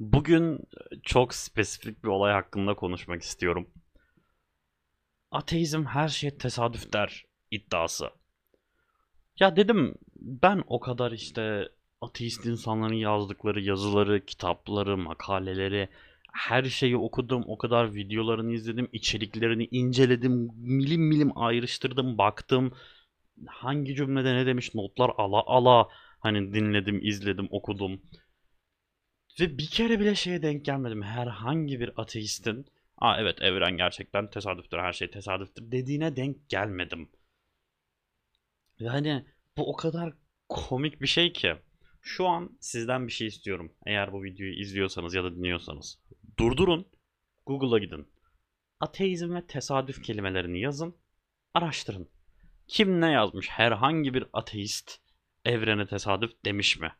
Bugün çok spesifik bir olay hakkında konuşmak istiyorum. Ateizm her şey tesadüf der iddiası. Ya dedim ben o kadar işte ateist insanların yazdıkları yazıları, kitapları, makaleleri, her şeyi okudum, o kadar videolarını izledim, içeriklerini inceledim, milim milim ayrıştırdım, baktım. Hangi cümlede ne demiş notlar ala ala hani dinledim, izledim, okudum. Ve bir kere bile şeye denk gelmedim. Herhangi bir ateistin Aa evet evren gerçekten tesadüftür, her şey tesadüftür dediğine denk gelmedim. Yani bu o kadar komik bir şey ki. Şu an sizden bir şey istiyorum. Eğer bu videoyu izliyorsanız ya da dinliyorsanız. Durdurun. Google'a gidin. Ateizm ve tesadüf kelimelerini yazın. Araştırın. Kim ne yazmış? Herhangi bir ateist evrene tesadüf demiş mi?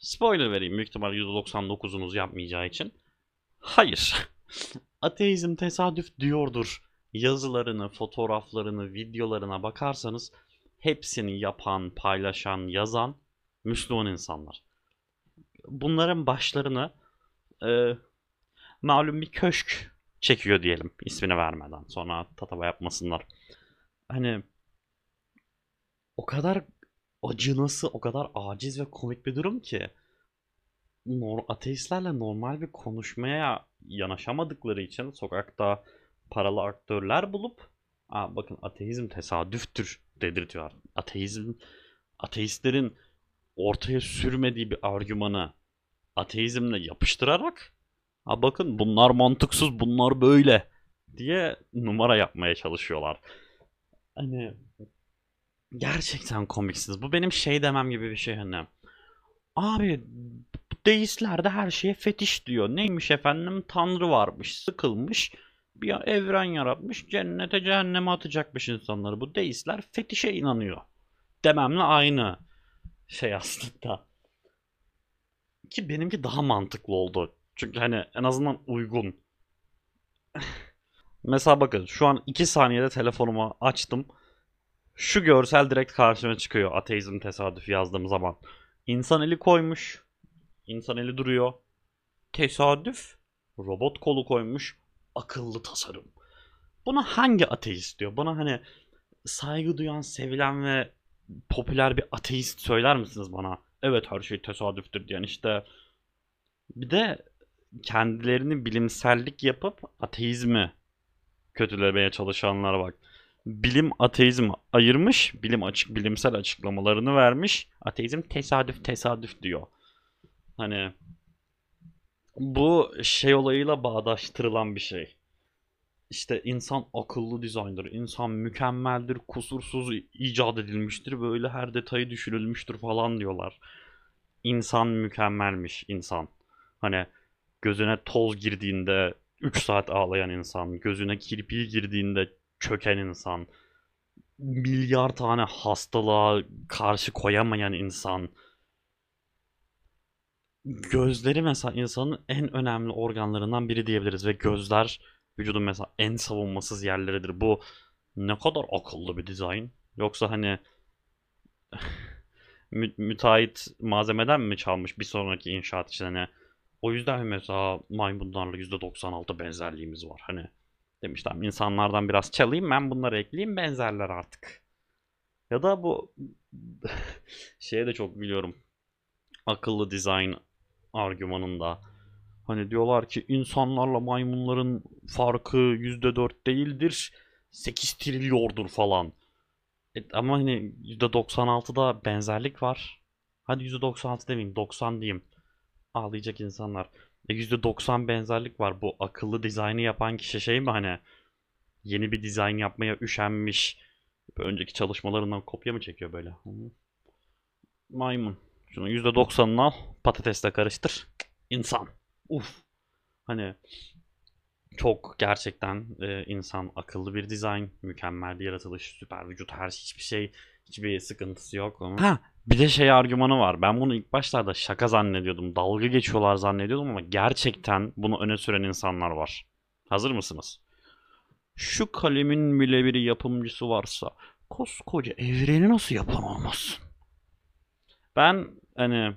Spoiler vereyim. Büyük ihtimal %99'unuz yapmayacağı için. Hayır. Ateizm tesadüf diyordur. Yazılarını, fotoğraflarını, videolarına bakarsanız hepsini yapan, paylaşan, yazan Müslüman insanlar. Bunların başlarını e, malum bir köşk çekiyor diyelim ismini vermeden. Sonra tatava yapmasınlar. Hani o kadar acınası, o kadar aciz ve komik bir durum ki nor ateistlerle normal bir konuşmaya yanaşamadıkları için sokakta paralı aktörler bulup Aa, bakın ateizm tesadüftür dedirtiyor. Ateizm ateistlerin ortaya sürmediği bir argümanı ateizmle yapıştırarak ha bakın bunlar mantıksız bunlar böyle diye numara yapmaya çalışıyorlar. Hani gerçekten komiksiniz. Bu benim şey demem gibi bir şey hani. Abi deistler de her şeye fetiş diyor. Neymiş efendim? Tanrı varmış, sıkılmış. Bir evren yaratmış, cennete cehenneme atacakmış insanları. Bu deistler fetişe inanıyor. Dememle aynı şey aslında. Ki benimki daha mantıklı oldu. Çünkü hani en azından uygun. Mesela bakın şu an 2 saniyede telefonumu açtım. Şu görsel direkt karşıma çıkıyor ateizm tesadüf yazdığım zaman. İnsan eli koymuş. İnsan eli duruyor. Tesadüf. Robot kolu koymuş. Akıllı tasarım. Buna hangi ateist diyor? Bana hani saygı duyan, sevilen ve popüler bir ateist söyler misiniz bana? Evet her şey tesadüftür diyen işte. Bir de kendilerini bilimsellik yapıp ateizmi kötülemeye çalışanlara bak. Bilim ateizm ayırmış, bilim açık bilimsel açıklamalarını vermiş. Ateizm tesadüf tesadüf diyor. Hani bu şey olayıyla bağdaştırılan bir şey. İşte insan akıllı dizayndır, insan mükemmeldir, kusursuz icat edilmiştir, böyle her detayı düşünülmüştür falan diyorlar. İnsan mükemmelmiş insan. Hani gözüne toz girdiğinde 3 saat ağlayan insan, gözüne kirpiği girdiğinde çöken insan, milyar tane hastalığa karşı koyamayan insan. Gözleri mesela insanın en önemli organlarından biri diyebiliriz ve gözler vücudun mesela en savunmasız yerleridir. Bu ne kadar akıllı bir dizayn. Yoksa hani mü müteahhit malzemeden mi çalmış bir sonraki inşaat için hani o yüzden mesela maymunlarla %96 benzerliğimiz var. Hani demişler insanlardan biraz çalayım ben bunları ekleyeyim benzerler artık. Ya da bu şeye de çok biliyorum. Akıllı dizayn argümanında. Hani diyorlar ki insanlarla maymunların farkı %4 değildir. 8 trilyordur falan. E, ama hani %96'da benzerlik var. Hadi %96 demeyeyim 90 diyeyim. Ağlayacak insanlar. E, %90 benzerlik var. Bu akıllı dizaynı yapan kişi şey mi hani yeni bir dizayn yapmaya üşenmiş. Önceki çalışmalarından kopya mı çekiyor böyle? Maymun. Şunu %90'ını al. Patatesle karıştır. İnsan. Uf. Hani çok gerçekten e, insan akıllı bir dizayn, mükemmel bir yaratılış, süper vücut, her hiçbir şey, hiçbir sıkıntısı yok. Ha, bir de şey argümanı var. Ben bunu ilk başlarda şaka zannediyordum, dalga geçiyorlar zannediyordum ama gerçekten bunu öne süren insanlar var. Hazır mısınız? Şu kalemin bile bir yapımcısı varsa koskoca evreni nasıl yapamamazsın? Ben hani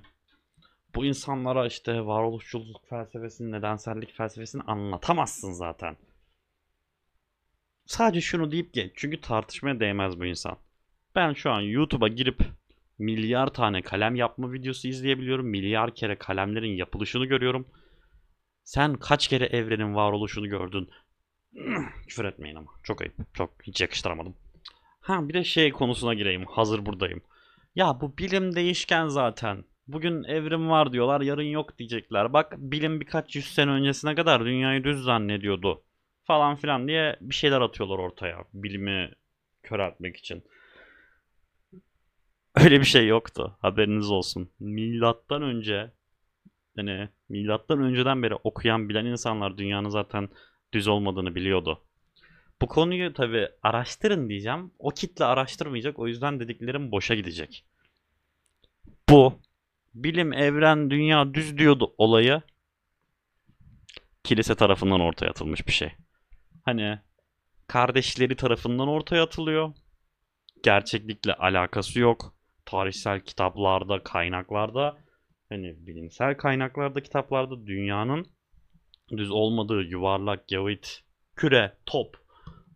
Bu insanlara işte varoluşçuluk felsefesini, nedensellik felsefesini anlatamazsın zaten. Sadece şunu deyip geç. Çünkü tartışmaya değmez bu insan. Ben şu an YouTube'a girip milyar tane kalem yapma videosu izleyebiliyorum. Milyar kere kalemlerin yapılışını görüyorum. Sen kaç kere evrenin varoluşunu gördün? Küfür etmeyin ama. Çok ayıp. Çok hiç yakıştıramadım. Ha bir de şey konusuna gireyim. Hazır buradayım. Ya bu bilim değişken zaten. Bugün evrim var diyorlar, yarın yok diyecekler. Bak bilim birkaç yüz sene öncesine kadar dünyayı düz zannediyordu. Falan filan diye bir şeyler atıyorlar ortaya. Bilimi köreltmek için. Öyle bir şey yoktu. Haberiniz olsun. Milattan önce yani milattan önceden beri okuyan bilen insanlar dünyanın zaten düz olmadığını biliyordu. Bu konuyu tabi araştırın diyeceğim. O kitle araştırmayacak. O yüzden dediklerim boşa gidecek. Bu bilim, evren, dünya düz diyordu olayı kilise tarafından ortaya atılmış bir şey. Hani kardeşleri tarafından ortaya atılıyor. Gerçeklikle alakası yok. Tarihsel kitaplarda, kaynaklarda hani bilimsel kaynaklarda, kitaplarda dünyanın düz olmadığı yuvarlak, yavit, küre, top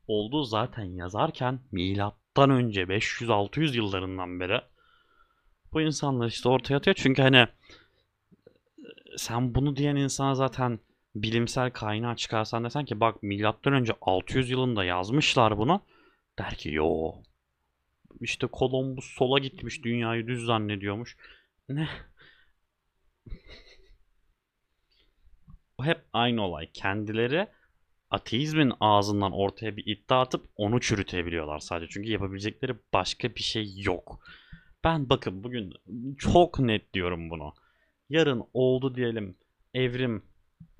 olduğu zaten yazarken milattan önce 500-600 yıllarından beri bu insanlar işte ortaya atıyor. Çünkü hani sen bunu diyen insana zaten bilimsel kaynağı çıkarsan desen ki bak milattan önce 600 yılında yazmışlar bunu der ki yo işte Columbus sola gitmiş dünyayı düz zannediyormuş. Ne? hep aynı olay. Kendileri ateizmin ağzından ortaya bir iddia atıp onu çürütebiliyorlar sadece. Çünkü yapabilecekleri başka bir şey yok. Ben bakın bugün çok net diyorum bunu. Yarın oldu diyelim evrim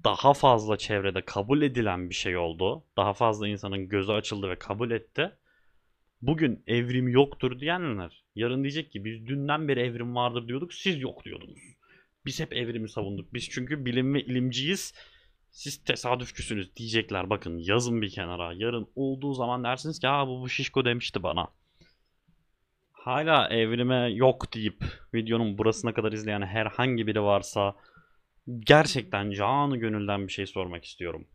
daha fazla çevrede kabul edilen bir şey oldu. Daha fazla insanın gözü açıldı ve kabul etti. Bugün evrim yoktur diyenler yarın diyecek ki biz dünden beri evrim vardır diyorduk siz yok diyordunuz. Biz hep evrimi savunduk. Biz çünkü bilim ve ilimciyiz. Siz tesadüfçüsünüz diyecekler. Bakın yazın bir kenara. Yarın olduğu zaman dersiniz ki ha bu, bu şişko demişti bana. Hala evrime yok deyip videonun burasına kadar izleyen herhangi biri varsa gerçekten canı gönülden bir şey sormak istiyorum.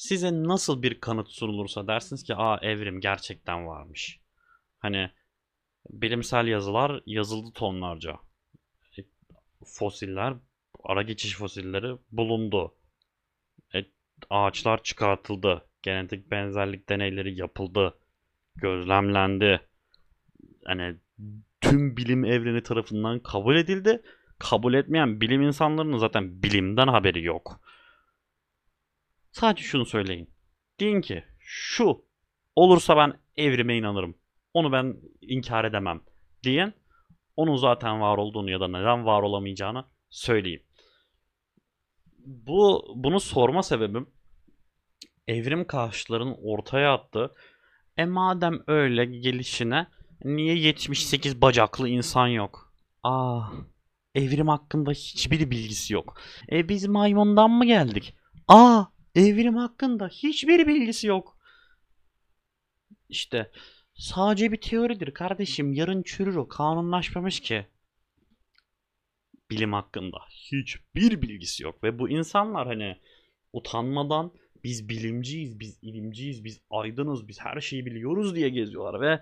Size nasıl bir kanıt sunulursa dersiniz ki aa evrim gerçekten varmış. Hani bilimsel yazılar yazıldı tonlarca. Fosiller, ara geçiş fosilleri bulundu. E, ağaçlar çıkartıldı. Genetik benzerlik deneyleri yapıldı. Gözlemlendi. Hani tüm bilim evreni tarafından kabul edildi. Kabul etmeyen bilim insanlarının zaten bilimden haberi yok. Sadece şunu söyleyin. Deyin ki şu olursa ben evrime inanırım. Onu ben inkar edemem diyen onun zaten var olduğunu ya da neden var olamayacağını söyleyeyim. Bu bunu sorma sebebim evrim karşılarının ortaya attığı e madem öyle gelişine niye 78 bacaklı insan yok? Aa evrim hakkında hiçbir bilgisi yok. E biz maymundan mı geldik? Aa evrim hakkında hiçbir bilgisi yok. İşte sadece bir teoridir kardeşim. Yarın çürür o. Kanunlaşmamış ki. Bilim hakkında hiçbir bilgisi yok. Ve bu insanlar hani utanmadan biz bilimciyiz, biz ilimciyiz, biz aydınız, biz her şeyi biliyoruz diye geziyorlar ve